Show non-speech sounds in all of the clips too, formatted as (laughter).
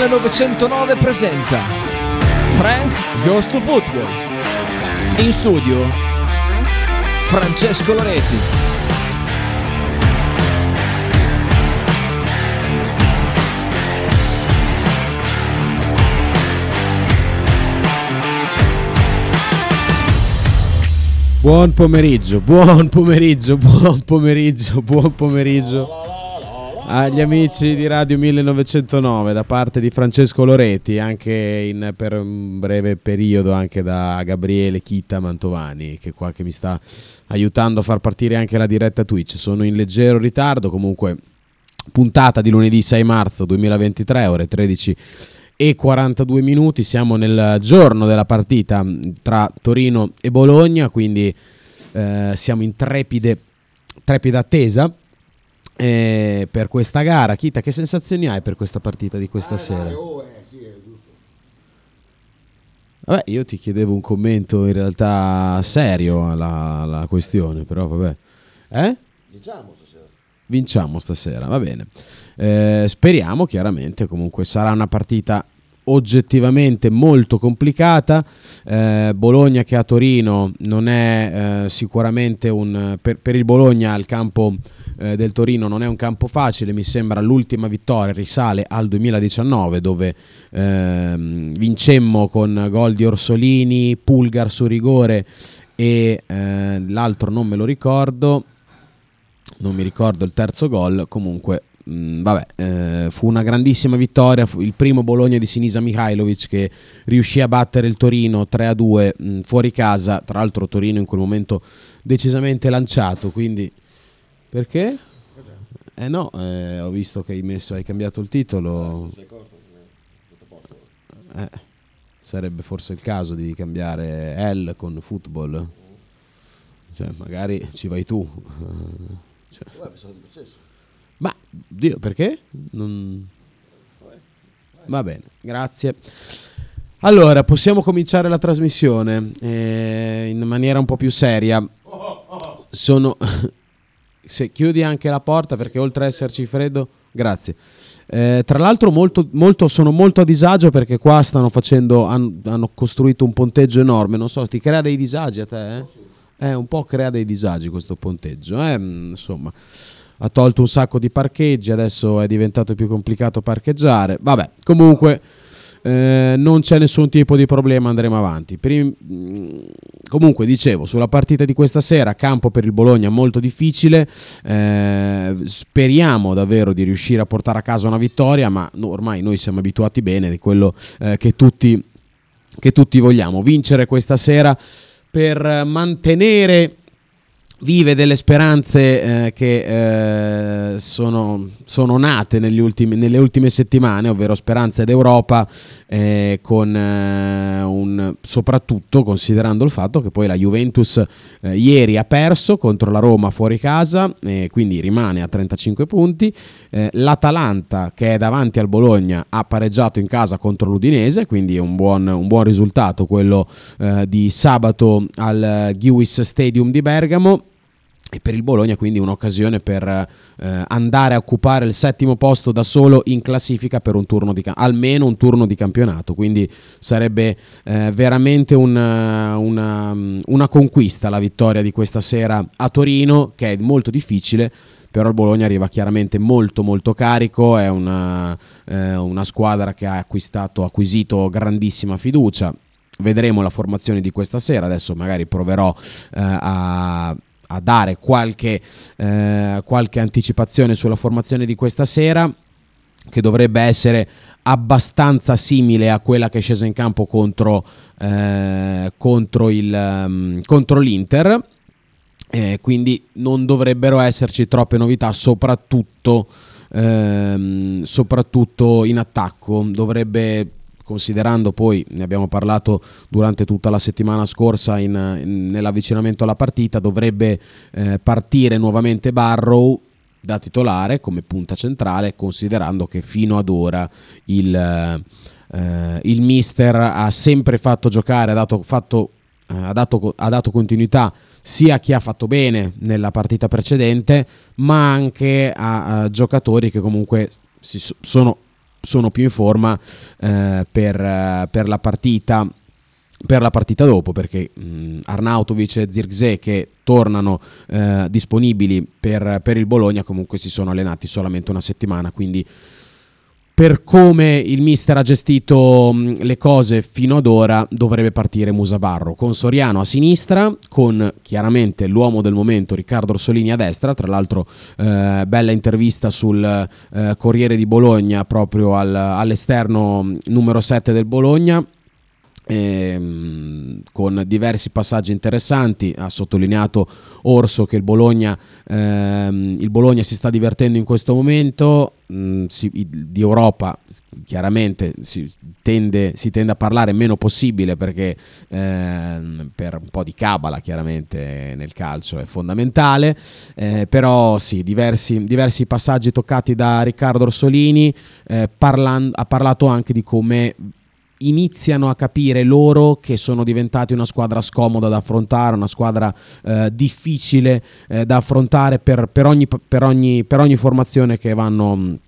Radio 1909 presenta Frank Goes to Football. In studio Francesco Loreti. Buon pomeriggio, buon pomeriggio, buon pomeriggio, buon pomeriggio agli amici di Radio 1909 da parte di Francesco Loreti, anche in, per un breve periodo anche da Gabriele Chita Mantovani, che qua che mi sta aiutando a far partire anche la diretta Twitch. Sono in leggero ritardo, comunque puntata di lunedì 6 marzo 2023, ore 13 e 42 minuti. Siamo nel giorno della partita tra Torino e Bologna, quindi eh, siamo in trepide, trepida attesa eh, per questa gara. Kita, che sensazioni hai per questa partita di questa ah, sera? Oh, eh, sì, vabbè, io ti chiedevo un commento in realtà serio alla, alla questione, però vabbè. Eh? Diciamo stasera. Vinciamo stasera, va bene. Eh, speriamo chiaramente, comunque sarà una partita oggettivamente molto complicata. Eh, Bologna che a Torino non è eh, sicuramente un... Per, per il Bologna il campo eh, del Torino non è un campo facile, mi sembra l'ultima vittoria risale al 2019 dove ehm, vincemmo con gol di Orsolini, Pulgar su rigore e eh, l'altro non me lo ricordo, non mi ricordo il terzo gol, comunque mh, mm, vabbè, eh, fu una grandissima vittoria, fu il primo Bologna di Sinisa Mihailovic che riuscì a battere il Torino 3-2 mh, mm, fuori casa, tra l'altro Torino in quel momento decisamente lanciato, quindi perché? Eh no, eh, ho visto che hai, messo, hai cambiato il titolo. Eh, sarebbe forse il caso di cambiare L con football. Cioè, magari ci vai tu. Cioè. Ma, Dio, perché? Non... Va bene, grazie. Allora, possiamo cominciare la trasmissione eh, in maniera un po' più seria. Sono se chiudi anche la porta perché oltre ad esserci freddo, grazie. Eh, tra l'altro molto, molto, sono molto a disagio perché qua stanno facendo, hanno, hanno, costruito un ponteggio enorme, non so, ti crea dei disagi a te? Eh? Eh, un po' crea dei disagi questo ponteggio, eh? insomma ha tolto un sacco di parcheggi, adesso è diventato più complicato parcheggiare, vabbè, comunque eh, non c'è nessun tipo di problema, andremo avanti. Prim- mm, comunque, dicevo, sulla partita di questa sera, campo per il Bologna molto difficile. Eh, speriamo davvero di riuscire a portare a casa una vittoria, ma no, ormai noi siamo abituati bene di quello eh, che, tutti, che tutti vogliamo. Vincere questa sera per mantenere vive delle speranze eh, che eh, sono, sono, nate ultimi, nelle ultime settimane, ovvero speranze d'Europa, eh, con, eh, un, soprattutto considerando il fatto che poi la Juventus eh, ieri ha perso contro la Roma fuori casa, quindi rimane a 35 punti, eh, L'Atalanta che è davanti al Bologna ha pareggiato in casa contro l'Udinese, quindi è un buon, un buon risultato quello di sabato al Giwis Stadium di Bergamo e per il Bologna quindi un'occasione per eh, andare a occupare il settimo posto da solo in classifica per un turno di almeno un turno di campionato. Quindi sarebbe eh, veramente una, una, una, conquista la vittoria di questa sera a Torino che è molto difficile però il Bologna arriva chiaramente molto molto carico. È una, eh, una squadra che ha acquisito grandissima fiducia. Vedremo la formazione di questa sera. Adesso magari proverò eh, a a dare qualche, eh, qualche anticipazione sulla formazione di questa sera, che dovrebbe essere abbastanza simile a quella che è scesa in campo contro, eh, contro, il, um, contro l'Inter. Eh, quindi non dovrebbero esserci troppe novità, soprattutto, ehm, soprattutto in attacco. Dovrebbe considerando poi, ne abbiamo parlato durante tutta la settimana scorsa in, in, nell'avvicinamento alla partita, dovrebbe eh, partire nuovamente Barrow da titolare come punta centrale, considerando che fino ad ora il, eh, il mister ha sempre fatto giocare, ha dato, fatto, eh, ha dato, ha dato continuità sia a chi ha fatto bene nella partita precedente, ma anche a, a giocatori che comunque si, sono sono più in forma eh, per, per la partita per la partita dopo perché mh, Arnautovic e Zirkzee che tornano eh, disponibili per, per, il Bologna comunque si sono allenati solamente una settimana quindi per come il mister ha gestito mh, le cose fino ad ora dovrebbe partire Musabarro con Soriano a sinistra con chiaramente l'uomo del momento Riccardo Orsolini a destra tra l'altro eh, bella intervista sul eh, Corriere di Bologna proprio al, all'esterno numero 7 del Bologna Ehm, con diversi passaggi interessanti. Ha sottolineato Orso che il Bologna, ehm, il Bologna si sta divertendo in questo momento. Mh, mm, si, di Europa chiaramente si tende, si tende, a parlare meno possibile perché ehm, per un po' di cabala chiaramente nel calcio è fondamentale. Eh, però sì, diversi, diversi, passaggi toccati da Riccardo Orsolini. Eh, parlan- ha parlato anche di come iniziano a capire loro che sono diventati una squadra scomoda da affrontare, una squadra eh, difficile eh, da affrontare per, per, ogni, per, ogni, per, ogni, formazione che vanno,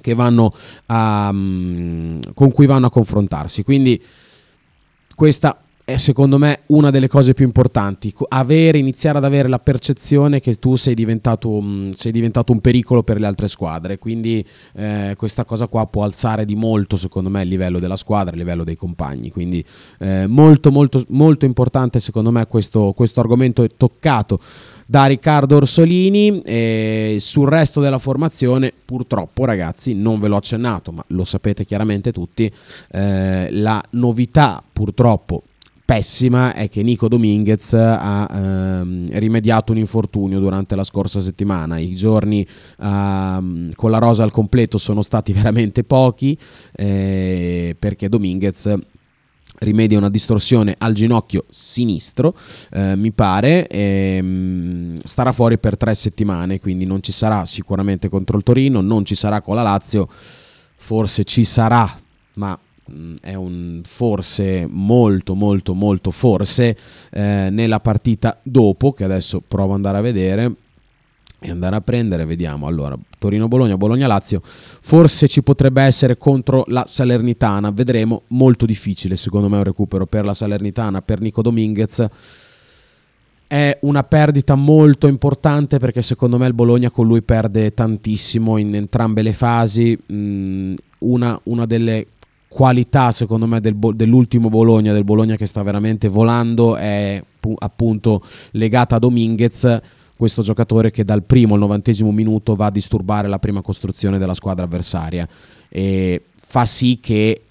che vanno a, um, con cui vanno a confrontarsi. Quindi questa è secondo me una delle cose più importanti, avere, iniziare ad avere la percezione che tu sei diventato, sei diventato un pericolo per le altre squadre, quindi eh, questa cosa qua può alzare di molto secondo me il livello della squadra, il livello dei compagni, quindi eh, molto molto molto importante secondo me questo, questo argomento. È toccato da Riccardo Orsolini e sul resto della formazione purtroppo ragazzi non ve l'ho accennato ma lo sapete chiaramente tutti eh, la novità purtroppo pessima è che Nico Dominguez ha ehm, rimediato un infortunio durante la scorsa settimana. I giorni ehm, con la rosa al completo sono stati (laughs) veramente pochi eh, perché Dominguez rimedia una distorsione al ginocchio sinistro, eh, mi pare, e, ehm, starà fuori per tre settimane, quindi non ci sarà sicuramente contro il Torino, non ci sarà con la Lazio, forse ci sarà, ma è un forse molto molto molto forse eh, nella partita dopo che adesso provo ad andare a vedere e andare a prendere vediamo. Allora Torino-Bologna Bologna-Lazio forse ci potrebbe essere contro la Salernitana. Vedremo molto difficile secondo me un recupero per la Salernitana per Nico Dominguez. È una perdita molto importante perché secondo me il Bologna con lui perde tantissimo in entrambe le fasi. Mm, una, una delle qualità secondo me del, dell'ultimo Bologna, del Bologna che sta veramente volando, è appunto legata a Dominguez, questo giocatore che dal primo al novantesimo minuto va a disturbare la prima costruzione della squadra avversaria. E fa sì che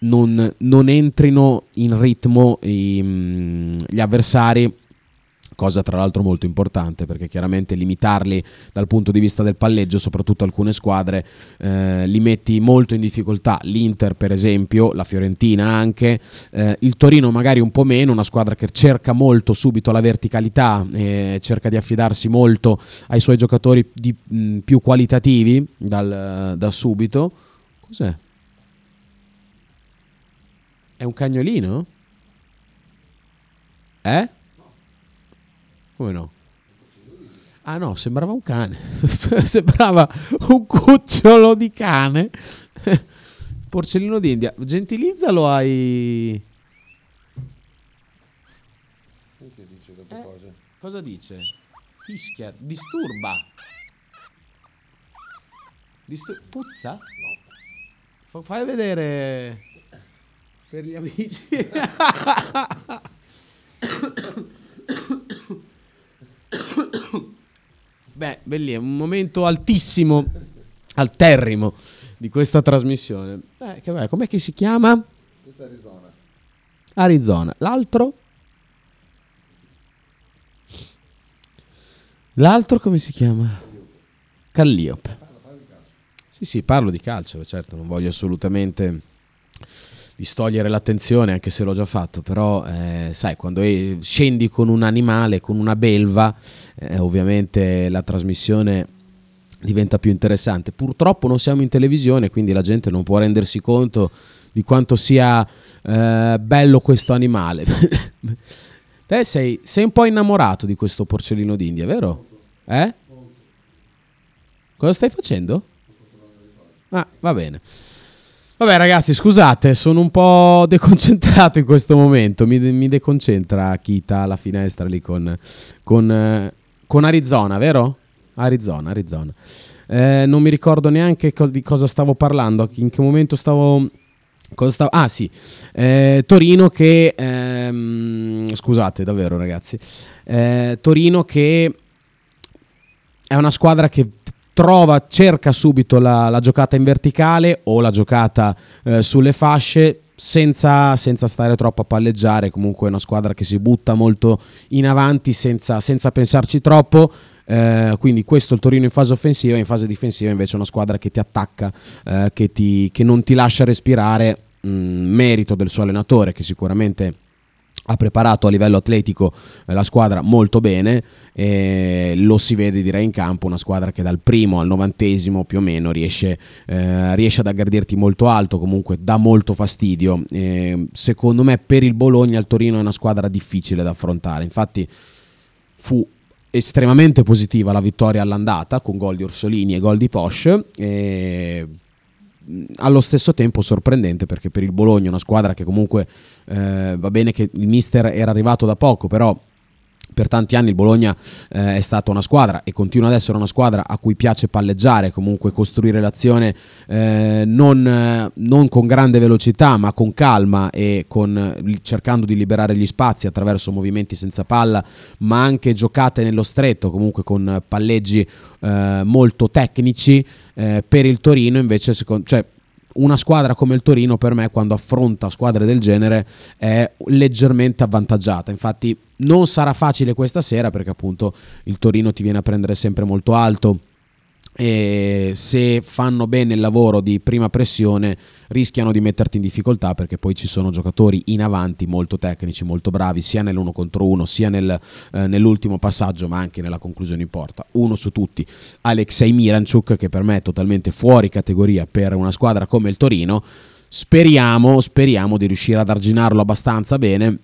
non, non entrino in ritmo i, gli avversari cosa tra l'altro molto importante perché chiaramente limitarli dal punto di vista del palleggio, soprattutto alcune squadre, eh, li metti molto in difficoltà. L'Inter per esempio, la Fiorentina anche, eh, il Torino magari un po' meno, una squadra che cerca molto subito la verticalità, eh, cerca di affidarsi molto ai suoi giocatori di, mh, più qualitativi dal, da subito. Cos'è? È un cagnolino? Eh? Come no? Ah no, sembrava un cane. (laughs) sembrava un cucciolo di cane. (laughs) Porcellino d'India. Gentilizzalo ai... Che dice dopo eh, cose? Cosa dice? Fischia, disturba. Distur- puzza? No. fai vedere per gli amici. (laughs) Beh, bellissimo, un momento altissimo, alterrimo di questa trasmissione. Eh, che com'è che si chiama? Questa è Arizona. Arizona. L'altro? L'altro come si chiama? Calliope. Sì, sì, parlo di calcio, certo, non voglio assolutamente distogliere l'attenzione, anche se l'ho già fatto, però eh, sai, quando scendi con un animale, con una belva, eh, ovviamente la trasmissione diventa più interessante. Purtroppo non siamo in televisione, quindi la gente non può rendersi conto di quanto sia eh, bello questo animale. (laughs) Te sei, sei, un po' innamorato di questo porcellino d'India, vero? Eh? Cosa stai facendo? Ah, va bene. Vabbè ragazzi, scusate, sono un po' deconcentrato in questo momento, mi, mi deconcentra Kita alla finestra lì con, con, eh, con Arizona, vero? Arizona, Arizona. Eh, non mi ricordo neanche co- di cosa stavo parlando, in che momento stavo... Stavo? Ah sì, eh, Torino che... Ehm, scusate davvero ragazzi. Eh, Torino che è una squadra che trova, cerca subito la, la giocata in verticale o la giocata eh, sulle fasce senza, senza, stare troppo a palleggiare, comunque è una squadra che si butta molto in avanti senza, senza pensarci troppo. Eh, quindi questo è il Torino in fase offensiva, in fase difensiva invece è una squadra che ti attacca, eh, che, ti, che, non ti lascia respirare, mh, mm, merito del suo allenatore che sicuramente ha preparato a livello atletico eh, la squadra molto bene e lo si vede direi in campo una squadra che dal primo al novantesimo più o meno riesce, eh, riesce ad aggredirti molto alto comunque dà molto fastidio e secondo me per il Bologna il Torino è una squadra difficile da affrontare. Infatti fu estremamente positiva la vittoria all'andata con gol di Orsolini e gol di Porsche e allo stesso tempo sorprendente perché per il Bologna, una squadra che comunque eh, va bene che il mister era arrivato da poco, però per tanti anni il Bologna eh, è stata una squadra e continua ad essere una squadra a cui piace palleggiare, comunque costruire l'azione eh, non, non, con grande velocità ma con calma e con, cercando di liberare gli spazi attraverso movimenti senza palla ma anche giocate nello stretto, comunque con palleggi eh, molto tecnici. Eh, per il Torino invece, secondo, cioè, una squadra come il Torino per me quando affronta squadre del genere è leggermente avvantaggiata. Infatti non sarà facile questa sera perché appunto il Torino ti viene a prendere sempre molto alto e se fanno bene il lavoro di prima pressione rischiano di metterti in difficoltà perché poi ci sono giocatori in avanti molto tecnici, molto bravi sia nell'uno contro uno sia nel, eh, nell'ultimo passaggio ma anche nella conclusione in porta. Uno su tutti, Alexei Miranchuk che per me è totalmente fuori categoria per una squadra come il Torino. Speriamo, speriamo di riuscire ad arginarlo abbastanza bene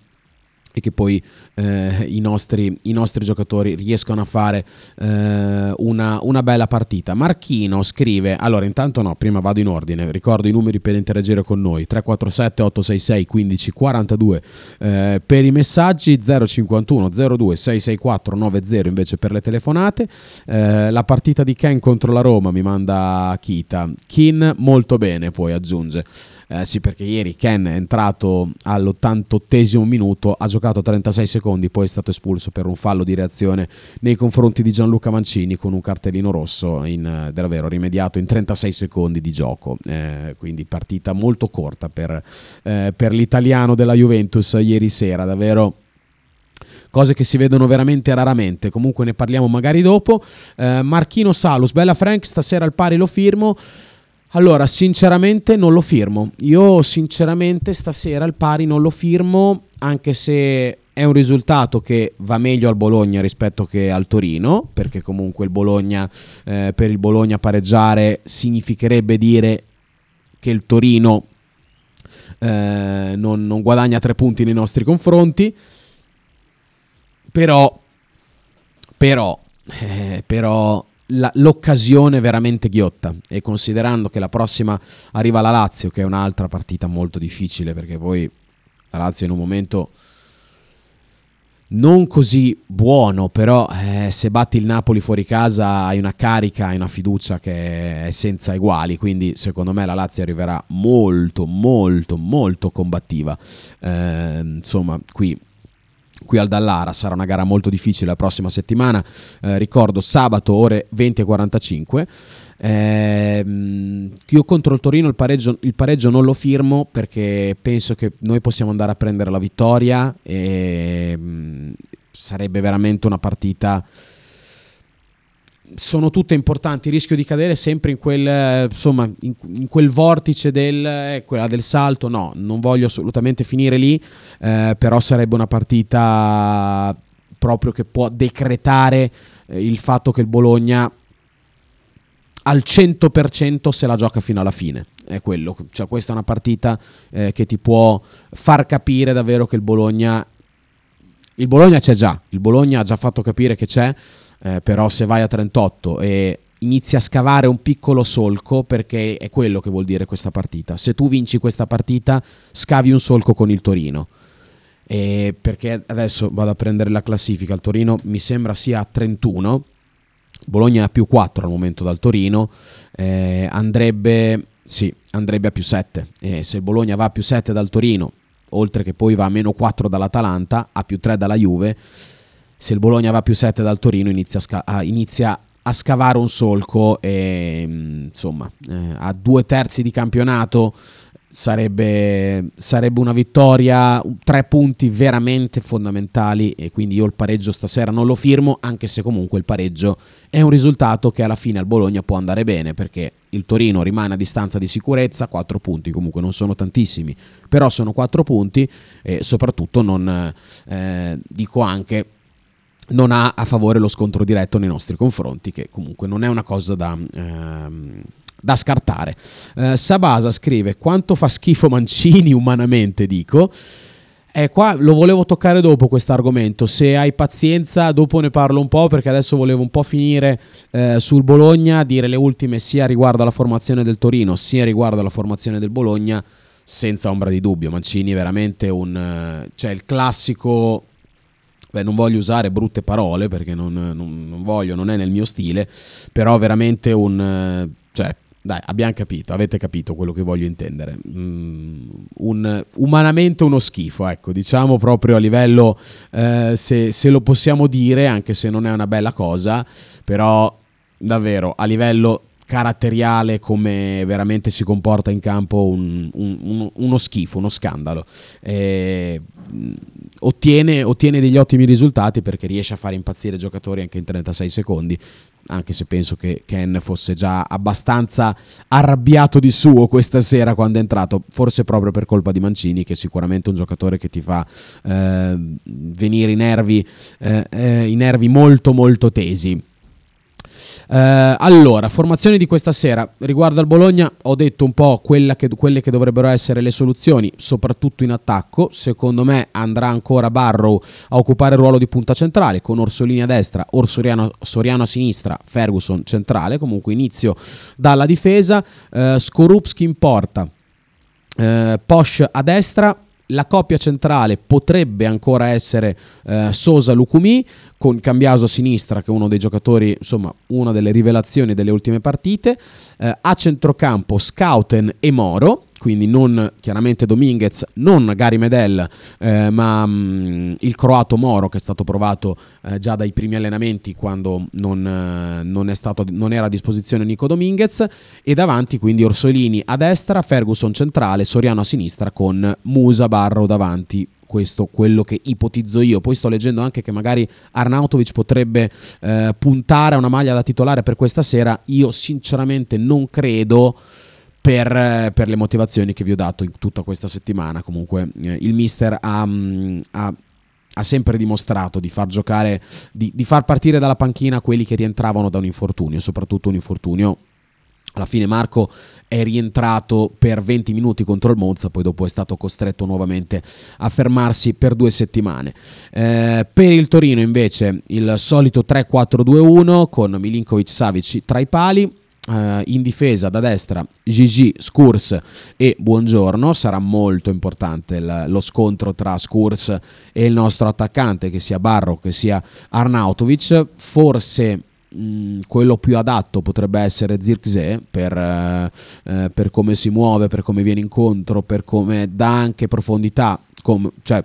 e che poi eh, i, nostri, i, nostri, giocatori riescano a fare eh, una, una, bella partita. Marchino scrive, allora intanto no, prima vado in ordine, ricordo i numeri per interagire con noi, 347 866 1542 eh, per i messaggi, 051 02 664 90 invece per le telefonate. Eh, la partita di Ken contro la Roma mi manda Kita, Kin molto bene poi aggiunge. Eh, sì, perché ieri Ken è entrato all'88 minuto, ha giocato 36 secondi, poi è stato espulso per un fallo di reazione nei confronti di Gianluca Mancini con un cartellino rosso in, eh, davvero rimediato in 36 secondi di gioco. Eh, quindi partita molto corta per, eh, per l'italiano della Juventus ieri sera, davvero cose che si vedono veramente raramente. Comunque ne parliamo magari dopo. Eh, Marchino Salus, bella Frank, stasera al pari lo firmo. Allora, sinceramente non lo firmo. Io sinceramente stasera il pari non lo firmo, anche se è un risultato che va meglio al Bologna rispetto che al Torino, perché comunque il Bologna, eh, per il Bologna pareggiare significherebbe dire che il Torino eh, non, non guadagna tre punti nei nostri confronti. Però, però, eh, però la, l'occasione veramente ghiotta. E considerando che la prossima arriva la Lazio che è un'altra partita molto difficile perché poi la Lazio in un momento non così buono però eh, se batti il Napoli fuori casa hai una carica, hai una fiducia che è senza eguali. Quindi secondo me la Lazio arriverà molto molto molto combattiva. Eh, insomma qui qui al Dallara. Sarà una gara molto difficile la prossima settimana. Eh, ricordo sabato ore 20 e 45 eh, io contro il Torino il pareggio, il pareggio, non lo firmo perché penso che noi possiamo andare a prendere la vittoria e mh, mm, sarebbe veramente una partita sono tutte importanti, il rischio di cadere sempre in quel, insomma, in, in quel vortice del, eh, del salto, no, non voglio assolutamente finire lì, eh, però sarebbe una partita proprio che può decretare eh, il fatto che il Bologna al 100% se la gioca fino alla fine. È quello, cioè questa è una partita eh, che ti può far capire davvero che il Bologna il Bologna c'è già, il Bologna ha già fatto capire che c'è, eh, però se vai a 38 e inizi a scavare un piccolo solco perché è quello che vuol dire questa partita. Se tu vinci questa partita, scavi un solco con il Torino. E perché adesso vado a prendere la classifica. Il Torino mi sembra sia a 31. Bologna a più 4 al momento dal Torino. Eh, andrebbe, sì, andrebbe a più 7. E se il Bologna va a più 7 dal Torino, oltre che poi va a meno 4 dall'Atalanta, a più 3 dalla Juve, se il Bologna va più 7 dal Torino inizia a, sca- a, inizia a scavare un solco e mm, insomma eh, a due terzi di campionato sarebbe, sarebbe una vittoria, tre punti veramente fondamentali e quindi io il pareggio stasera non lo firmo, anche se comunque il pareggio è un risultato che alla fine al Bologna può andare bene perché il Torino rimane a distanza di sicurezza, quattro punti comunque non sono tantissimi, però sono quattro punti e soprattutto non eh, dico anche non ha a favore lo scontro diretto nei nostri confronti, che comunque non è una cosa da... Ehm, da scartare. Eh, Sabasa scrive: Quanto fa schifo Mancini umanamente, dico. E qua lo volevo toccare dopo questo argomento. Se hai pazienza, dopo ne parlo un po' perché adesso volevo un po' finire eh, sul Bologna, dire le ultime sia riguardo alla formazione del Torino sia riguardo alla formazione del Bologna, senza ombra di dubbio. Mancini è veramente un. cioè il classico. Beh, non voglio usare brutte parole perché non, non, non voglio, non è nel mio stile, però veramente un. Cioè, dai, abbiamo capito, avete capito quello che voglio intendere. Mm, un, umanamente uno schifo, ecco, diciamo proprio a livello, eh, se, se, lo possiamo dire, anche se non è una bella cosa, però davvero a livello caratteriale, come veramente si comporta in campo, un, un, uno schifo, uno scandalo. Eh, ottiene, ottiene degli ottimi risultati perché riesce a fare impazzire i giocatori anche in 36 secondi anche se penso che Ken fosse già abbastanza arrabbiato di suo questa sera quando è entrato, forse proprio per colpa di Mancini, che è sicuramente un giocatore che ti fa eh, venire i nervi, eh, eh, i nervi molto molto tesi. Eh, allora, formazione di questa sera. Riguardo al Bologna, ho detto un po' che, quelle che dovrebbero essere le soluzioni, soprattutto in attacco. Secondo me andrà ancora Barrow a occupare il ruolo di punta centrale, con Orsolini a destra, Orsoriano, Soriano a sinistra, Ferguson centrale. Comunque inizio dalla difesa. Eh, Skorupski in porta. Eh, Posh a destra, la coppia centrale potrebbe ancora essere eh, Sosa-Lucumi con Cambiaso a sinistra che è uno dei giocatori, insomma una delle rivelazioni delle ultime partite, eh, a centrocampo Scouten e Moro quindi non chiaramente Dominguez, non Gary Medel, eh, ma mh, mm, il croato Moro che è stato provato eh, già dai primi allenamenti quando non, eh, non, stato, non, era a disposizione Nico Dominguez e davanti quindi Orsolini a destra, Ferguson centrale, Soriano a sinistra con Musa Barro davanti questo quello che ipotizzo io. Poi sto leggendo anche che magari Arnautovic potrebbe eh, puntare a una maglia da titolare per questa sera. Io sinceramente non credo per, per, le motivazioni che vi ho dato in tutta questa settimana. Comunque, eh, il mister ha, mm, ha, ha, sempre dimostrato di far giocare, di, di far partire dalla panchina quelli che rientravano da un infortunio, soprattutto un infortunio alla fine Marco è rientrato per 20 minuti contro il Monza, poi dopo è stato costretto nuovamente a fermarsi per due settimane. Eh, per il Torino invece il solito 3-4-2-1 con Milinkovic Savic tra i pali, Uh, in difesa da destra Gigi, Skurs e Buongiorno sarà molto importante il, lo scontro tra Skurs e il nostro attaccante che sia Barro che sia Arnautovic. Forse mh, mm, quello più adatto potrebbe essere Zirkzee per, uh, per, come si muove per come viene incontro per come dà anche profondità com- cioè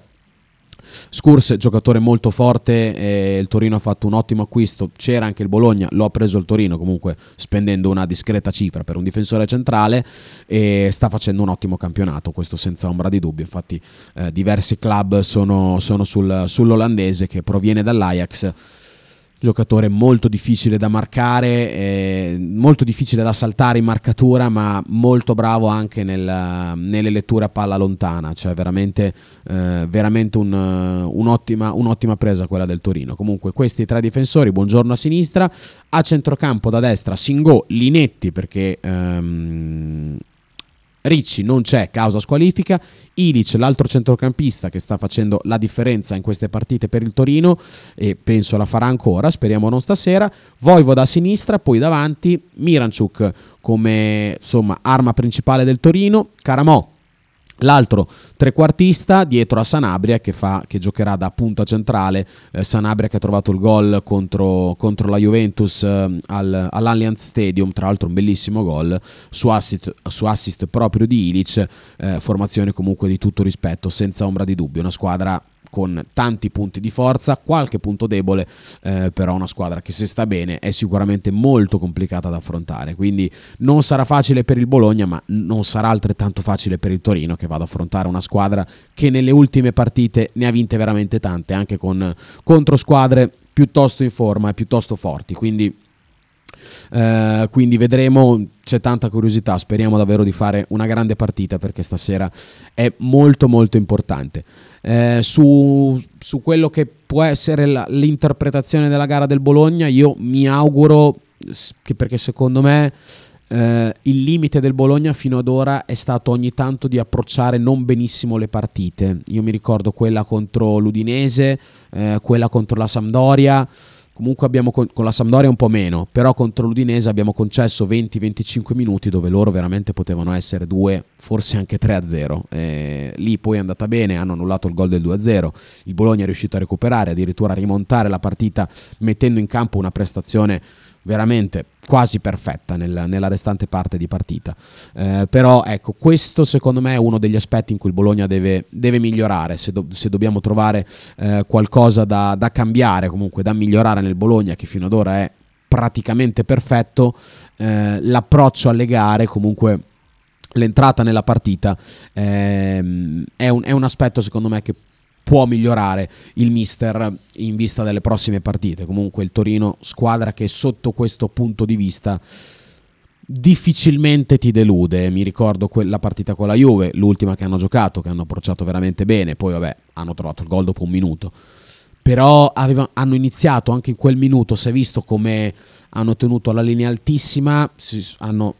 Scurs, giocatore molto forte, eh, il Torino ha fatto un ottimo acquisto, c'era anche il Bologna, lo ha preso il Torino comunque spendendo una discreta cifra per un difensore centrale e sta facendo un ottimo campionato, questo senza ombra di dubbio, infatti eh, diversi club sono, sono sul, sull'olandese che proviene dall'Ajax giocatore molto difficile da marcare, eh, molto difficile da saltare in marcatura, ma molto bravo anche nel, nelle letture a palla lontana, cioè veramente, eh, veramente un, un'ottima, un'ottima, presa quella del Torino. Comunque questi tre difensori, buongiorno a sinistra, a centrocampo da destra Singo, Linetti perché... Ehm, Ricci non c'è causa squalifica, Ilic l'altro centrocampista che sta facendo la differenza in queste partite per il Torino e penso la farà ancora, speriamo non stasera, Voivoda a sinistra, poi davanti Miranchuk come insomma, arma principale del Torino, Caramò L'altro trequartista dietro a Sanabria che, fa, che giocherà da punta centrale, eh, Sanabria che ha trovato il gol contro, contro la Juventus eh, al, all'Allianz Stadium, tra l'altro un bellissimo gol su assist, su assist proprio di Ilic, eh, formazione comunque di tutto rispetto, senza ombra di dubbio, una squadra con tanti punti di forza, qualche punto debole, eh, però una squadra che se sta bene è sicuramente molto complicata da affrontare, quindi non sarà facile per il Bologna, ma non sarà altrettanto facile per il Torino che va ad affrontare una squadra che nelle ultime partite ne ha vinte veramente tante, anche con, contro squadre piuttosto in forma e piuttosto forti, quindi eh, quindi vedremo, c'è tanta curiosità, speriamo davvero di fare una grande partita perché stasera è molto molto importante. Eh, su, su, quello che può essere la, l'interpretazione della gara del Bologna, io mi auguro che perché secondo me eh, il limite del Bologna fino ad ora è stato ogni tanto di approcciare non benissimo le partite. Io mi ricordo quella contro l'Udinese, eh, quella contro la Sampdoria comunque abbiamo con, con, la Sampdoria un po' meno, però contro l'Udinese abbiamo concesso 20-25 minuti dove loro veramente potevano essere 2, forse anche 3-0. Eh, lì poi è andata bene, hanno annullato il gol del 2-0, il Bologna è riuscito a recuperare, addirittura a rimontare la partita mettendo in campo una prestazione veramente quasi perfetta nel, nella restante parte di partita. Eh, però ecco, questo secondo me è uno degli aspetti in cui il Bologna deve, deve migliorare, se, do, se, dobbiamo trovare eh, qualcosa da, da, cambiare, comunque da migliorare nel Bologna che fino ad ora è praticamente perfetto, eh, l'approccio alle gare comunque l'entrata nella partita ehm, è un, è un aspetto secondo me che può migliorare il mister in vista delle prossime partite. Comunque il Torino, squadra che sotto questo punto di vista difficilmente ti delude. Mi ricordo quella partita con la Juve, l'ultima che hanno giocato, che hanno approcciato veramente bene, poi vabbè, hanno trovato il gol dopo un minuto. Però aveva, hanno iniziato anche in quel minuto, si è visto come hanno tenuto la linea altissima, si, hanno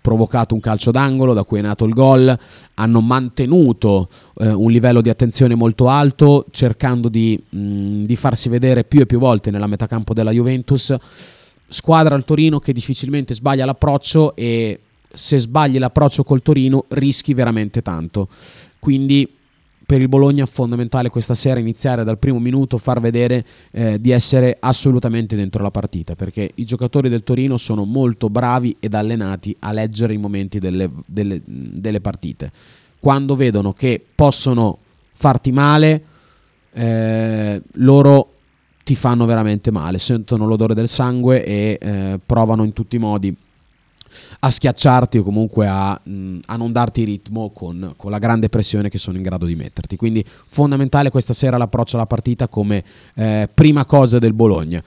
provocato un calcio d'angolo da cui è nato il gol, hanno mantenuto eh, un livello di attenzione molto alto cercando di, mh, di, farsi vedere più e più volte nella metacampo della Juventus. Squadra al Torino che difficilmente sbaglia l'approccio e se sbagli l'approccio col Torino rischi veramente tanto. Quindi per il Bologna fondamentale questa sera iniziare dal primo minuto, far vedere eh, di essere assolutamente dentro la partita, perché i giocatori del Torino sono molto bravi ed allenati a leggere i momenti delle, delle, delle partite. Quando vedono che possono farti male, eh, loro ti fanno veramente male, sentono l'odore del sangue e eh, provano in tutti i modi a schiacciarti o comunque a, mh, a non darti ritmo con, con, la grande pressione che sono in grado di metterti. Quindi fondamentale questa sera l'approccio alla partita come eh, prima cosa del Bologna.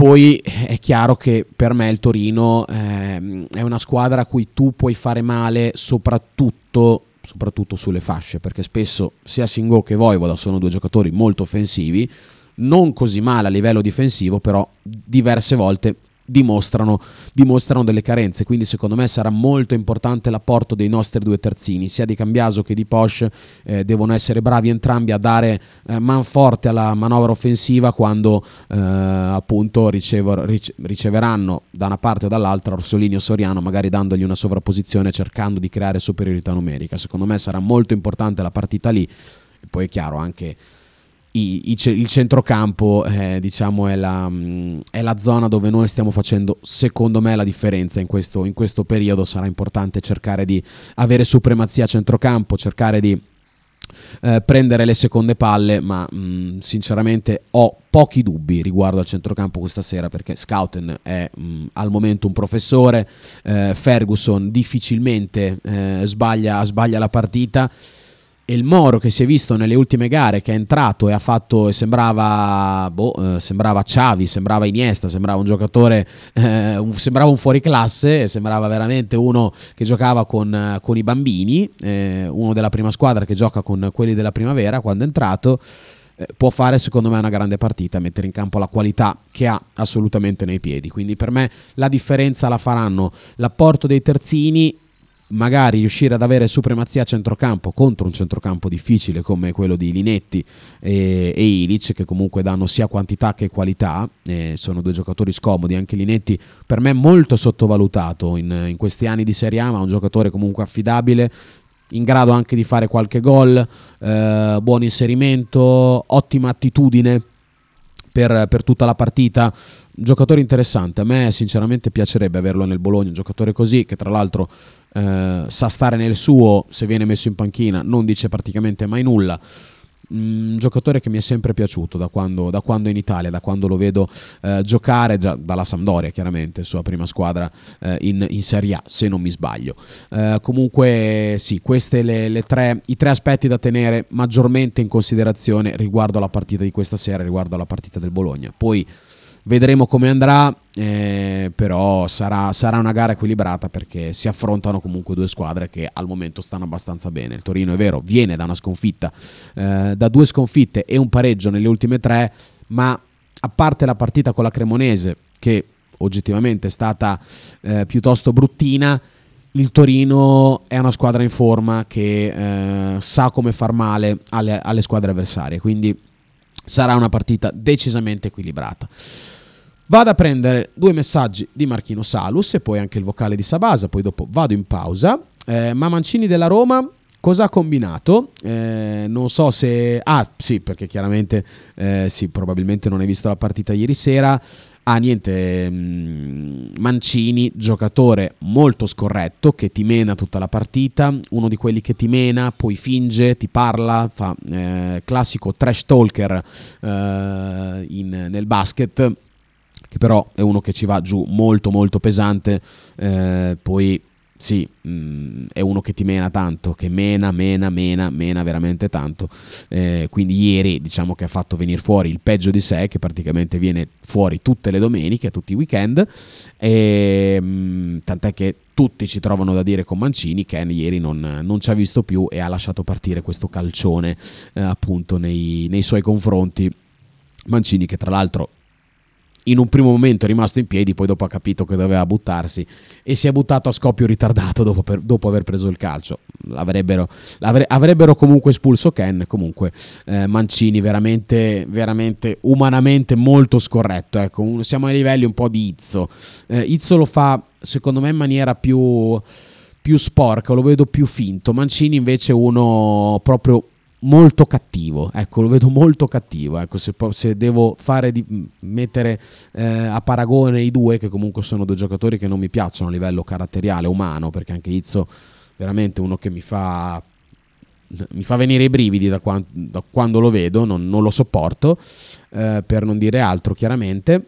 Poi è chiaro che per me il Torino eh, è una squadra a cui tu puoi fare male soprattutto, soprattutto sulle fasce, perché spesso sia Singo che Voivoda sono due giocatori molto offensivi, non così male a livello difensivo, però diverse volte dimostrano, dimostrano, delle carenze. Quindi, secondo me, sarà molto importante l'apporto dei nostri due terzini, sia di Cambiaso che di Posch. Eh, devono essere bravi entrambi a dare eh, man forte alla manovra offensiva quando eh, appunto ricever, rice, riceveranno da una parte o dall'altra Orsolini o Soriano, magari dandogli una sovrapposizione cercando di creare superiorità numerica. Secondo me sarà molto importante la partita lì. E poi è chiaro anche i, i, il centrocampo eh, diciamo è la, mm, è la, zona dove noi stiamo facendo secondo me la differenza in questo, in questo periodo. Sarà importante cercare di avere supremazia a centrocampo cercare di eh, prendere le seconde palle ma mh, mm, sinceramente ho pochi dubbi riguardo al centrocampo questa sera perché Scouten è mh, mm, al momento un professore eh, Ferguson difficilmente eh, sbaglia, sbaglia la partita e il Moro che si è visto nelle ultime gare che è entrato e ha fatto e sembrava boh, eh, sembrava Xavi, sembrava Iniesta, sembrava un giocatore eh, un, sembrava un fuoriclasse, sembrava veramente uno che giocava con, eh, con i bambini, eh, uno della prima squadra che gioca con quelli della primavera quando è entrato eh, può fare secondo me una grande partita, mettere in campo la qualità che ha assolutamente nei piedi. Quindi per me la differenza la faranno l'apporto dei terzini magari riuscire ad avere supremazia a centrocampo contro un centrocampo difficile come quello di Linetti e, e Ilic che comunque danno sia quantità che qualità eh, sono due giocatori scomodi anche Linetti per me molto sottovalutato in, in questi anni di Serie A ma un giocatore comunque affidabile in grado anche di fare qualche gol eh, buon inserimento ottima attitudine per, per tutta la partita giocatore interessante. A me sinceramente piacerebbe averlo nel Bologna, un giocatore così che tra l'altro eh, sa stare nel suo, se viene messo in panchina non dice praticamente mai nulla. Un giocatore che mi è sempre piaciuto da quando, da quando in Italia, da quando lo vedo eh, giocare, già dalla Sampdoria chiaramente, sua prima squadra eh, in, in, Serie A, se non mi sbaglio. Eh, comunque sì, questi tre, i tre aspetti da tenere maggiormente in considerazione riguardo alla partita di questa sera, riguardo alla partita del Bologna. Poi Vedremo come andrà, eh, però sarà, sarà, una gara equilibrata perché si affrontano comunque due squadre che al momento stanno abbastanza bene. Il Torino è vero, viene da una sconfitta, eh, da due sconfitte e un pareggio nelle ultime tre, ma a parte la partita con la Cremonese, che oggettivamente è stata eh, piuttosto bruttina, il Torino è una squadra in forma che eh, sa come far male alle, alle squadre avversarie, quindi sarà una partita decisamente equilibrata. Vado a prendere due messaggi di Marchino Salus e poi anche il vocale di Sabasa, poi dopo vado in pausa. Eh, ma Mancini della Roma cosa ha combinato? Eh, non so se... Ah sì, perché chiaramente eh, sì, probabilmente non hai visto la partita ieri sera. Ah, niente, mm, Mancini, giocatore molto scorretto che ti mena tutta la partita, uno di quelli che ti mena, poi finge, ti parla, fa eh, classico trash talker eh, in, nel basket che però è uno che ci va giù molto molto pesante, eh, poi sì, mh, mm, è uno che ti mena tanto, che mena, mena, mena, mena veramente tanto. Eh, quindi ieri diciamo che ha fatto venire fuori il peggio di sé, che praticamente viene fuori tutte le domeniche, tutti i weekend, e, mh, mm, tant'è che tutti ci trovano da dire con Mancini, Ken ieri non, non ci ha visto più e ha lasciato partire questo calcione eh, appunto nei, nei suoi confronti. Mancini che tra l'altro in un primo momento è rimasto in piedi, poi dopo ha capito che doveva buttarsi e si è buttato a scoppio ritardato dopo, per, dopo aver preso il calcio. Avrebbero, avrebbero comunque espulso Ken, comunque eh, Mancini veramente, veramente umanamente molto scorretto. Ecco, siamo ai livelli un po' di Izzo. Eh, Izzo lo fa secondo me in maniera più, più sporca, lo vedo più finto. Mancini invece uno proprio molto cattivo, ecco, lo vedo molto cattivo, ecco, se, se devo fare di, mettere eh, a paragone i due, che comunque sono due giocatori che non mi piacciono a livello caratteriale, umano, perché anche Izzo veramente uno che mi fa, mi fa venire i brividi da, quando, da quando lo vedo, non, non lo sopporto, eh, per non dire altro chiaramente,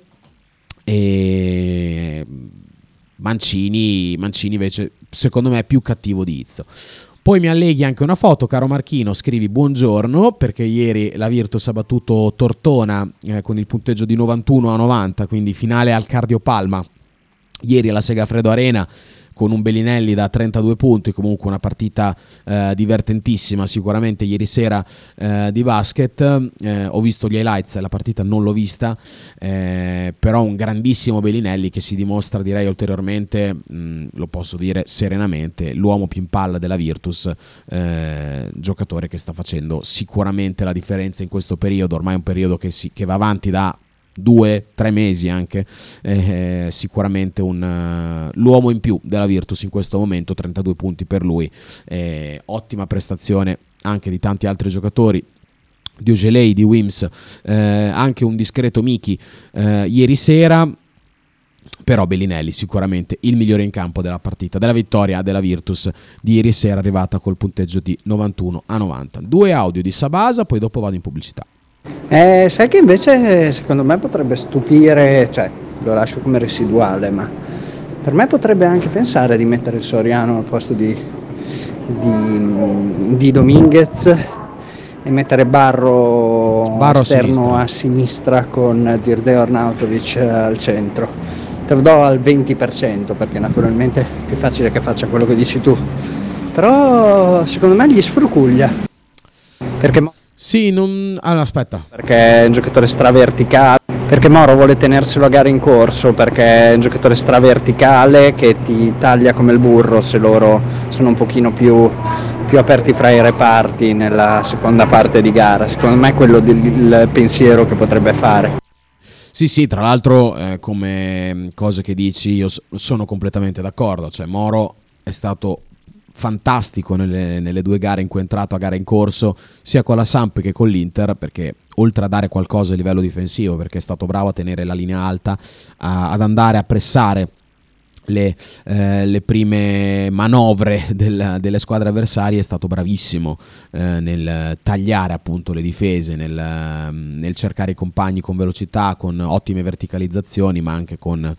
e Mancini, Mancini invece secondo me è più cattivo di Izzo. Poi mi alleghi anche una foto, caro Marchino, scrivi buongiorno, perché ieri la Virtus ha battuto Tortona eh, con il punteggio di 91 a 90, quindi finale al Cardiopalma. Ieri alla Segafredo Arena con un Bellinelli da 32 punti, comunque una partita eh, divertentissima sicuramente. Ieri sera eh, di basket, eh, ho visto gli highlights, la partita non l'ho vista, eh, però un grandissimo Bellinelli che si dimostra direi ulteriormente, mh, mm, lo posso dire serenamente, l'uomo più in palla della Virtus, eh, giocatore che sta facendo sicuramente la differenza in questo periodo, ormai è un periodo che, si, che va avanti da due, tre mesi anche, eh, sicuramente un, uh, l'uomo in più della Virtus in questo momento, 32 punti per lui, eh, ottima prestazione anche di tanti altri giocatori. Di Ogelei, di Wims, eh, anche un discreto Miki eh, ieri sera, però Bellinelli sicuramente il migliore in campo della partita, della vittoria della Virtus di ieri sera arrivata col punteggio di 91 a 90. Due audio di Sabasa, poi dopo vado in pubblicità. Eh, sai che invece secondo me potrebbe stupire, cioè lo lascio come residuale, ma per me potrebbe anche pensare di mettere il Soriano al posto di, di, di Dominguez e mettere Barro, Barro esterno a sinistra. a sinistra con Zirzeo Arnautovic al centro. Te lo do al 20% perché naturalmente è più facile che faccia quello che dici tu. Però secondo me gli sfrucuglia. Perché Sì, non... Allora, aspetta. Perché è un giocatore straverticale. Perché Moro vuole tenerselo a gara in corso, perché è un giocatore straverticale che ti taglia come il burro se loro sono un pochino più, più aperti fra i reparti nella seconda parte di gara. Secondo me è quello del pensiero che potrebbe fare. Sì, sì, tra l'altro eh, come cose che dici io sono completamente d'accordo, cioè Moro è stato fantastico nelle, nelle, due gare in cui è entrato a gara in corso, sia con la Samp che con l'Inter, perché oltre a dare qualcosa a livello difensivo, perché è stato bravo a tenere la linea alta, a, ad andare a pressare le, eh, le, prime manovre (laughs) del, delle squadre avversarie è stato bravissimo eh, nel tagliare appunto le difese, nel, nel, cercare i compagni con velocità, con ottime verticalizzazioni, ma anche con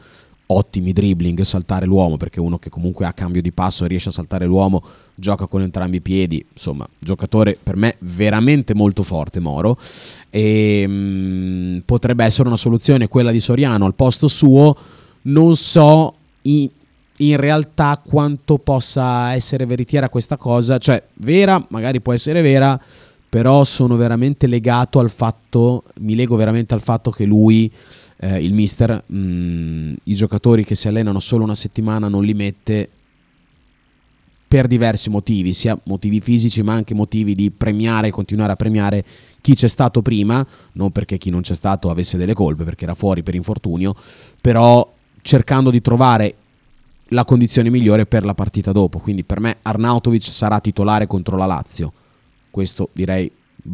ottimi dribbling, saltare l'uomo, perché uno che comunque ha cambio di passo riesce a saltare l'uomo, gioca con entrambi i piedi, insomma, giocatore per me veramente molto forte Moro. E mh, mm, potrebbe essere una soluzione quella di Soriano al posto suo, non so in, in realtà quanto possa essere veritiera questa cosa, cioè vera, magari può essere vera, però sono veramente legato al fatto, mi lego veramente al fatto che lui eh, il mister mh, mm, i giocatori che si allenano solo una settimana non li mette per diversi motivi, sia motivi fisici ma anche motivi di premiare e continuare a premiare chi c'è stato prima, non perché chi non c'è stato avesse delle colpe, perché era fuori per infortunio, però cercando di trovare la condizione migliore per la partita dopo. Quindi per me Arnautovic sarà titolare contro la Lazio. Questo direi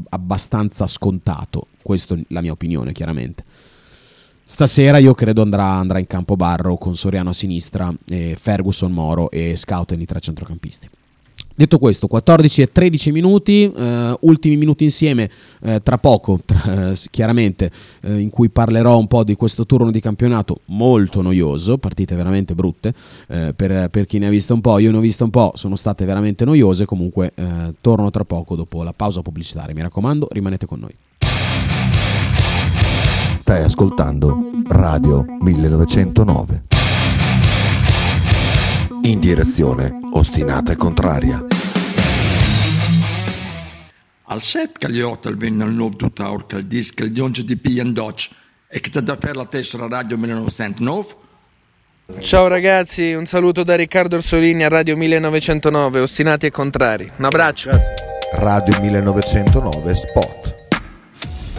abbastanza scontato, questa è la mia opinione chiaramente. Stasera io credo andrà, andrà in campo Barro con Soriano a sinistra, Ferguson, Moro e Scouten i tre centrocampisti. Detto questo, 14 e 13 minuti, eh, ultimi minuti insieme, eh, tra poco, (laughs) tra, eh, chiaramente, in cui parlerò un po' di questo turno di campionato molto noioso, partite veramente brutte, eh, per, per, chi ne ha visto un po', io ne ho visto un po', sono state veramente noiose, comunque eh, torno tra poco dopo la pausa pubblicitaria, mi raccomando, rimanete con noi. Stai ascoltando Radio 1909. In direzione ostinata e contraria. Al set che gli hotel venne al nuovo tuttaur che il disco il dionge di Pian Dodge e che ti da per la tessera Radio 1909 Ciao ragazzi, un saluto da Riccardo Orsolini a Radio 1909, ostinati e contrari. Un abbraccio. Radio 1909 Spot.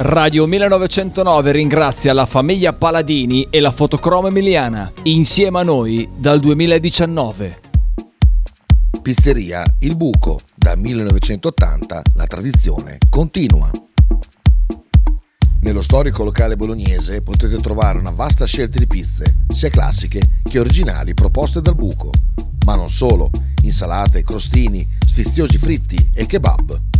Radio 1909 ringrazia la famiglia Paladini e la fotocromo emiliana, insieme a noi dal 2019. Pizzeria Il Buco, dal 1980 la tradizione continua. Nello storico locale bolognese potete trovare una vasta scelta di pizze, sia classiche che originali proposte dal buco. Ma non solo, insalate, crostini, sfiziosi fritti e kebab.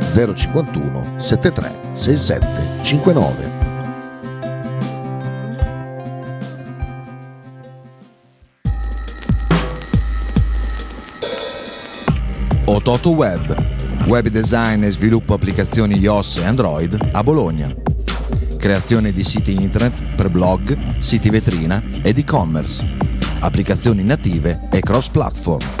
051 73 67 59. Ototo Web, web design e sviluppo applicazioni iOS e Android a Bologna. Creazione di siti internet per blog, siti vetrina ed e-commerce. Applicazioni native e cross-platform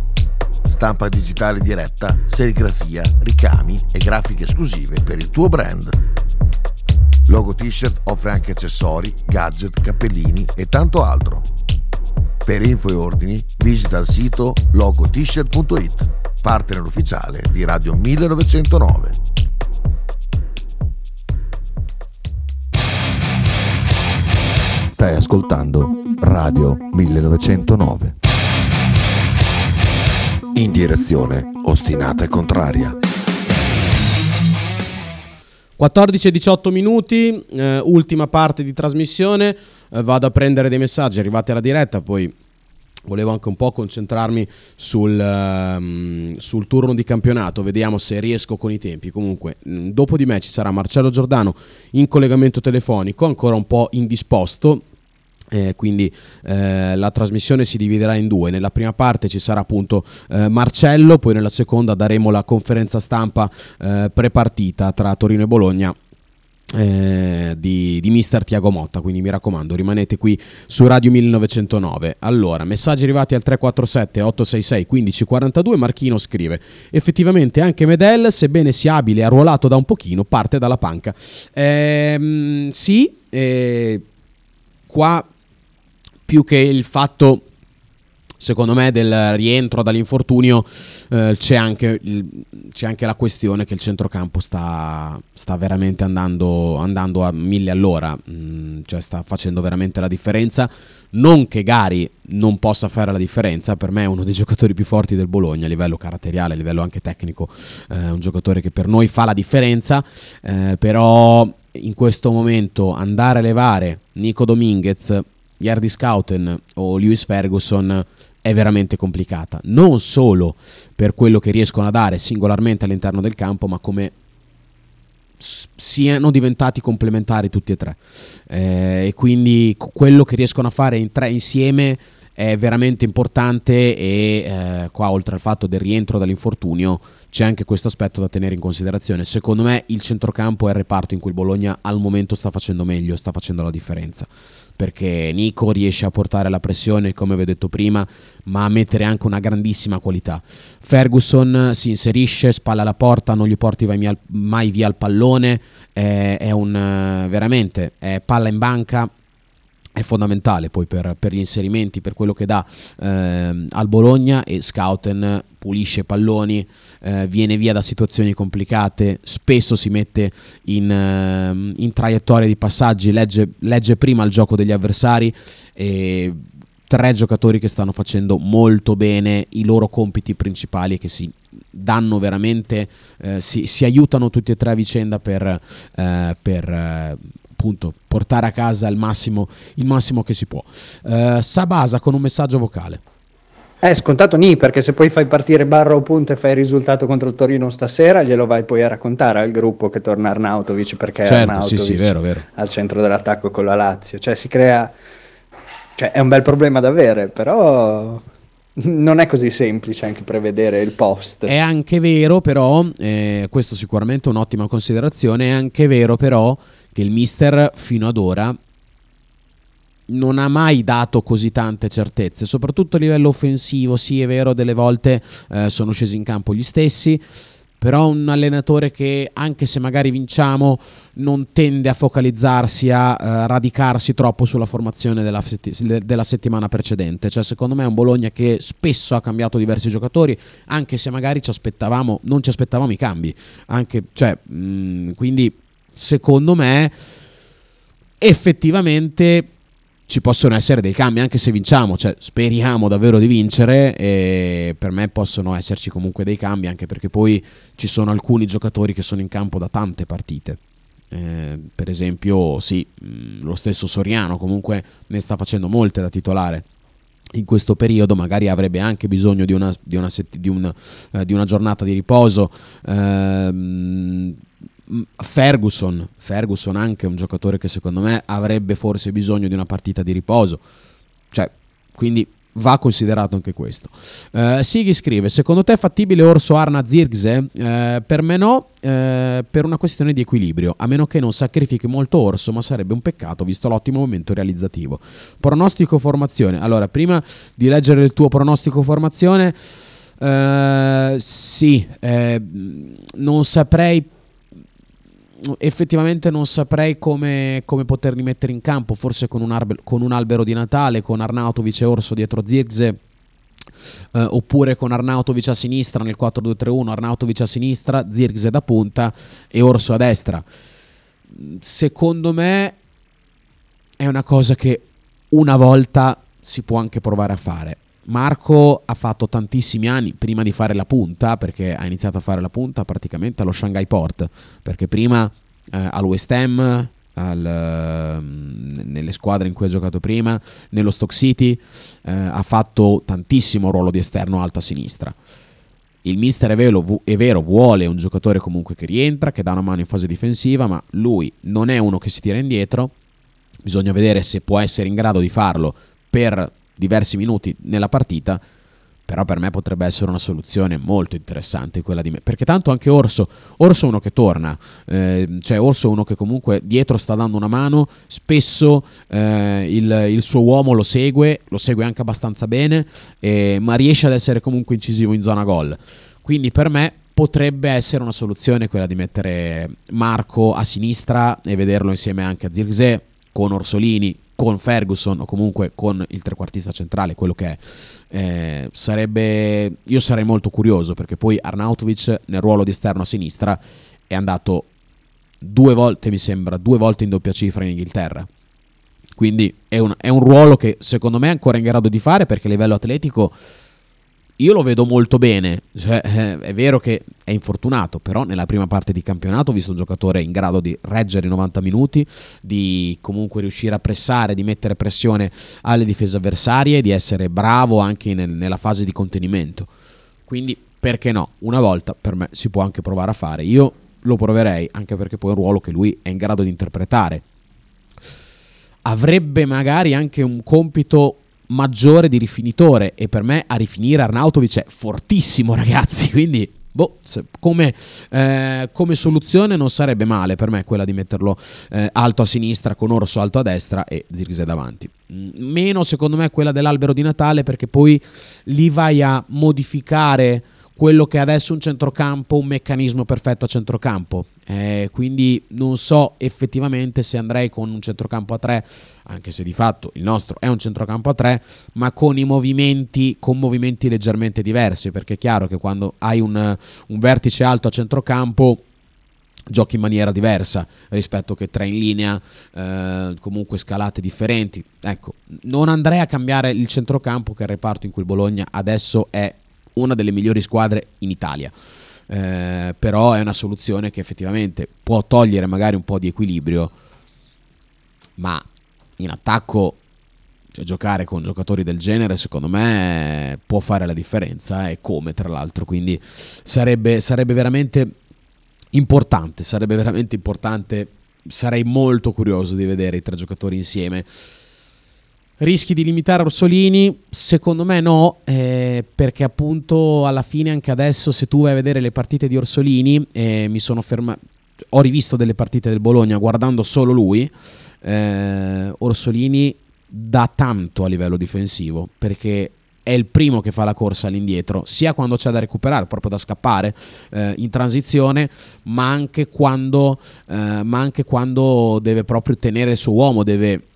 stampa digitale diretta, serigrafia, ricami e grafiche esclusive per il tuo brand. Logo T-shirt offre anche accessori, gadget, cappellini e tanto altro. Per info e ordini visita il sito logotshirt.it, partner ufficiale di Radio 1909. Stai ascoltando Radio 1909 in direzione ostinata e contraria. 14 e 18 minuti, eh, ultima parte di trasmissione, eh, vado a prendere dei messaggi arrivati alla diretta, poi volevo anche un po' concentrarmi sul, um, sul, turno di campionato, vediamo se riesco con i tempi. Comunque, mm, dopo di me ci sarà Marcello Giordano in collegamento telefonico, ancora un po' indisposto, eh, quindi eh, la trasmissione si dividerà in due. Nella prima parte ci sarà appunto eh, Marcello, poi nella seconda daremo la conferenza stampa eh, prepartita tra Torino e Bologna. Eh, di, di mister Tiago Motta quindi mi raccomando rimanete qui su Radio 1909 allora messaggi arrivati al 347 866 1542 Marchino scrive effettivamente anche Medel sebbene sia abile e arruolato da un pochino parte dalla panca ehm, sì eh, qua più che il fatto secondo me del rientro dall'infortunio eh, c'è, anche c'è, anche, la questione che il centrocampo sta, sta veramente andando, andando, a mille all'ora, mm, cioè sta facendo veramente la differenza. Non che Gari non possa fare la differenza, per me è uno dei (laughs) giocatori più forti del Bologna a livello caratteriale, a livello anche tecnico, eh, un giocatore che per noi fa la differenza, eh, però in questo momento andare a levare Nico Dominguez Yardi Scouten o Lewis Ferguson è veramente complicata, non solo per quello che riescono a dare singolarmente all'interno del campo, ma come siano diventati complementari tutti e tre. Eh, e quindi quello che riescono a fare in tre insieme è veramente importante e eh, qua oltre al fatto del rientro dall'infortunio c'è anche questo aspetto da tenere in considerazione. Secondo me il centrocampo è il reparto in cui il Bologna al momento sta facendo meglio, sta facendo la differenza perché Nico riesce a portare la pressione, come vi ho detto prima, ma a mettere anche una grandissima qualità. Ferguson si inserisce, spalla alla porta, non gli porti mai via il pallone, è, è un veramente è palla in banca, è fondamentale poi per, per, gli inserimenti, per quello che dà eh, al Bologna e Scouten pulisce palloni, eh, viene via da situazioni complicate, spesso si mette in, eh, in traiettoria di passaggi, legge, legge, prima il gioco degli avversari e tre giocatori che stanno facendo molto bene i loro compiti principali e che si danno veramente, eh, si, si, aiutano tutti e tre a vicenda per, eh, per eh, appunto portare a casa il massimo, il massimo che si può. Eh, Sabasa con un messaggio vocale. È scontato ni perché se poi fai partire Barra o Punta e fai il risultato contro il Torino stasera glielo vai poi a raccontare al gruppo che torna Arnautovic perché certo, Arnautovic sì, sì, vero, vero. al centro dell'attacco con la Lazio. Cioè si crea... Cioè è un bel problema da avere, però non è così semplice anche prevedere il post. È anche vero però, eh, questo sicuramente è un'ottima considerazione, è anche vero però che il mister fino ad ora non ha mai dato così tante certezze, soprattutto a livello offensivo. Sì, è vero, delle volte eh, sono scesi in campo gli stessi, però un allenatore che anche se magari vinciamo non tende a focalizzarsi, a uh, radicarsi troppo sulla formazione della, della, settimana precedente. Cioè, secondo me è un Bologna che spesso ha cambiato diversi giocatori, anche se magari ci aspettavamo, non ci aspettavamo i cambi. Anche, cioè, mh, mm, quindi, secondo me, effettivamente ci possono essere dei cambi anche se vinciamo, cioè speriamo davvero di vincere e per me possono esserci comunque dei cambi anche perché poi ci sono alcuni giocatori che sono in campo da tante partite. Eh, per esempio, sì, mm, lo stesso Soriano comunque ne sta facendo molte da titolare in questo periodo magari avrebbe anche bisogno di una, di una, di una, eh, di una giornata di riposo. Eh, Ferguson, Ferguson anche un giocatore che secondo me avrebbe forse bisogno di una partita di riposo. Cioè, quindi va considerato anche questo. Uh, Sighi scrive: Secondo te è fattibile Orso Arna Zirgze? Uh, per me no, uh, per una questione di equilibrio, a meno che non sacrifichi molto Orso, ma sarebbe un peccato visto l'ottimo momento realizzativo. Pronostico formazione. Allora, prima di leggere il tuo pronostico formazione, sì, non saprei effettivamente non saprei come, come, poterli mettere in campo, forse con un, arbe, con un, albero di Natale, con Arnautovic e Orso dietro Zirze, eh, oppure con Arnautovic a sinistra nel 4-2-3-1, Arnautovic a sinistra, Zirze da punta e Orso a destra. Secondo me è una cosa che una volta si può anche provare a fare. Marco ha fatto tantissimi anni prima di fare la punta, perché ha iniziato a fare la punta praticamente allo Shanghai Port, perché prima eh, al West Ham, al, uh, nelle squadre in cui ha giocato prima, nello Stock City, eh, ha fatto tantissimo ruolo di esterno alta sinistra. Il mister è vero, è vero, vuole un giocatore comunque che rientra, che dà una mano in fase difensiva, ma lui non è uno che si tira indietro. Bisogna vedere se può essere in grado di farlo per diversi minuti nella partita, però per me potrebbe essere una soluzione molto interessante quella di me, perché tanto anche Orso, Orso è uno che torna, eh, cioè Orso è uno che comunque dietro sta dando una mano, spesso eh, il, il, suo uomo lo segue, lo segue anche abbastanza bene, eh, ma riesce ad essere comunque incisivo in zona gol. Quindi per me potrebbe essere una soluzione quella di mettere Marco a sinistra e vederlo insieme anche a Zirze con Orsolini con Ferguson o comunque con il trequartista centrale, quello che è. Eh, sarebbe, io sarei molto curioso perché poi Arnautovic nel ruolo di esterno a sinistra è andato due volte, mi sembra, due volte in doppia cifra in Inghilterra. Quindi è un, è un ruolo che secondo me è ancora in grado di fare perché a livello atletico io lo vedo molto bene. Cioè, eh, è vero che è infortunato, però nella prima parte di campionato ho visto un giocatore in grado di reggere i 90 minuti, di comunque riuscire a pressare, di mettere pressione alle difese avversarie, di essere bravo anche nel, nella fase di contenimento. Quindi, perché no? Una volta per me si può anche provare a fare. Io lo proverei, anche perché poi è un ruolo che lui è in grado di interpretare. Avrebbe magari anche un compito maggiore di rifinitore e per me a rifinire Arnautovic è fortissimo (laughs) ragazzi, quindi boh, come, eh, come, soluzione non sarebbe male per me quella di metterlo eh, alto a sinistra con Orso alto a destra e Zirze davanti. Mm, meno secondo me quella dell'albero di Natale perché poi lì vai a modificare quello che è adesso un centrocampo, un meccanismo perfetto a centrocampo. Eh, quindi non so effettivamente se andrei con un centrocampo a 3, anche se di fatto il nostro è un centrocampo a 3, ma con i movimenti, con movimenti leggermente diversi, perché è chiaro che quando hai un, un vertice alto a centrocampo giochi in maniera diversa rispetto che tre in linea, eh, comunque scalate differenti. Ecco, non andrei a cambiare il centrocampo che è il reparto in cui il Bologna adesso è una delle migliori squadre in Italia. Eh, però è una soluzione che effettivamente può togliere magari un po' di equilibrio, ma in attacco cioè, giocare con giocatori del genere secondo me può fare la differenza e come tra l'altro, quindi sarebbe, sarebbe veramente importante, sarebbe veramente importante, sarei molto curioso di vedere i tre giocatori insieme. Rischi di limitare Orsolini? Secondo me no, eh, perché appunto alla fine anche adesso se tu vai a vedere le partite di Orsolini, eh, mi sono fermato, ho rivisto delle partite del Bologna guardando solo lui, eh, Orsolini dà tanto a livello difensivo perché è il primo che fa la corsa all'indietro, sia quando c'è da recuperare, proprio da scappare eh, in transizione, ma anche, quando, eh, ma anche quando deve proprio tenere il suo uomo, deve,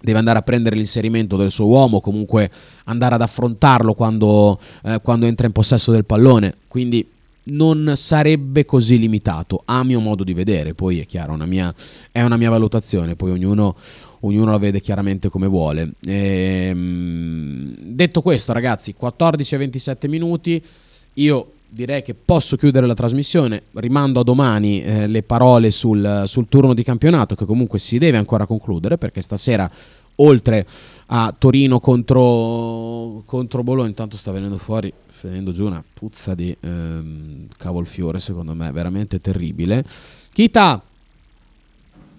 deve andare a prendere l'inserimento del suo uomo, comunque andare ad affrontarlo quando, eh, quando entra in possesso del pallone. Quindi non sarebbe così limitato, a mio modo di vedere. Poi è chiaro, una mia, è una mia valutazione, poi ognuno, ognuno la vede chiaramente come vuole. Ehm, detto questo, ragazzi, 14 e 27 minuti. Io direi che posso chiudere la trasmissione. Rimando a domani eh, le parole sul, sul, turno di campionato, che comunque si deve ancora concludere, perché stasera, oltre a Torino contro, contro Bologna, intanto sta venendo fuori. Venendo giù una puzza di ehm, cavolfiore, secondo me, veramente terribile. Chita,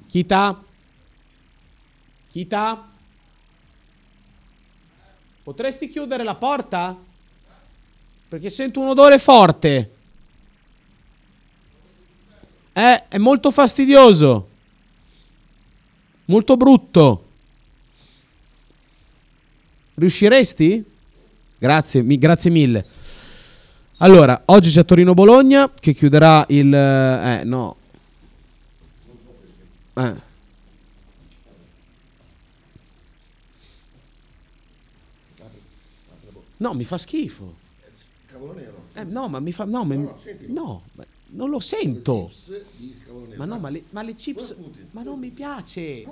Chita, Chita, potresti chiudere la porta? Perché sento un odore forte. Eh, è molto fastidioso. Molto brutto. Riusciresti? Grazie, mi, grazie mille. Allora, oggi c'è Torino-Bologna che chiuderà il... Eh, no. Eh. No, mi fa schifo. Cavolo nero. Eh, no, ma mi fa. No, ma, No, no, no, ma non lo sento. Chips di cavolo nero. Ma no, ma le, ma le chips. Ma non mi piace.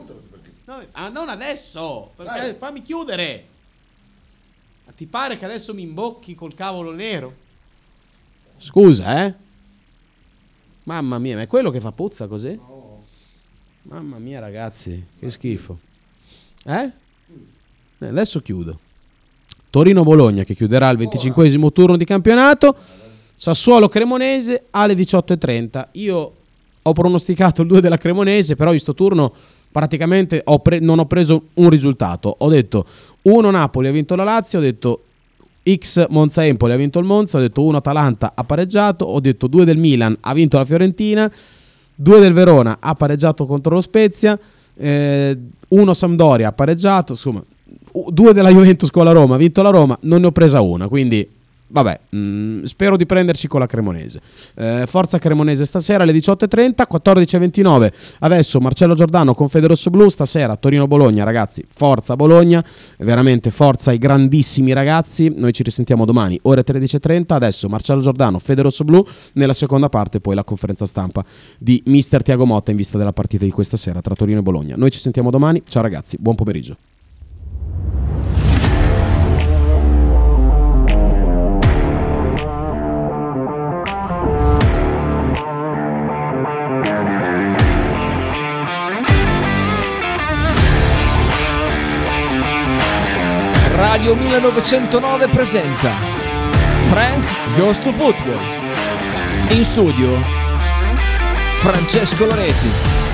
No, ah, non adesso. Perché Dai. fammi chiudere. Ma ti pare che adesso mi imbocchi col cavolo nero? Scusa, eh. Mamma mia, ma è quello che fa puzza così? Mamma mia, ragazzi, che schifo. Eh? Eh, Adesso chiudo. Torino-Bologna che chiuderà il 25 turno di campionato. Sassuolo-Cremonese alle 18.30. Io ho pronosticato il 2 della Cremonese, però in sto turno praticamente ho pre- non ho preso un risultato. Ho detto 1 Napoli ha vinto la Lazio, ho detto X Monza Empoli ha vinto il Monza, ho detto 1 Atalanta ha pareggiato, ho detto 2 del Milan ha vinto la Fiorentina, 2 del Verona ha pareggiato contro lo Spezia, 1 Sampdoria ha pareggiato, insomma, 2 della Juventus con la Roma, vinto la Roma, non ne ho presa una, quindi vabbè, mh, spero di prenderci con la Cremonese. Eh, forza Cremonese stasera alle 18.30, 14.29. Adesso Marcello Giordano con Federosso Blu, stasera Torino-Bologna, ragazzi, forza Bologna, veramente forza ai grandissimi ragazzi. Noi ci risentiamo domani, ore 13.30. Adesso Marcello Giordano, Federosso Blu, nella seconda parte poi la conferenza stampa di mister Tiago Motta in vista della partita di questa sera tra Torino e Bologna. Noi ci sentiamo domani, ciao ragazzi, buon pomeriggio. Radio 1909 presenta Frank Goes to Football. In studio Francesco Loretti.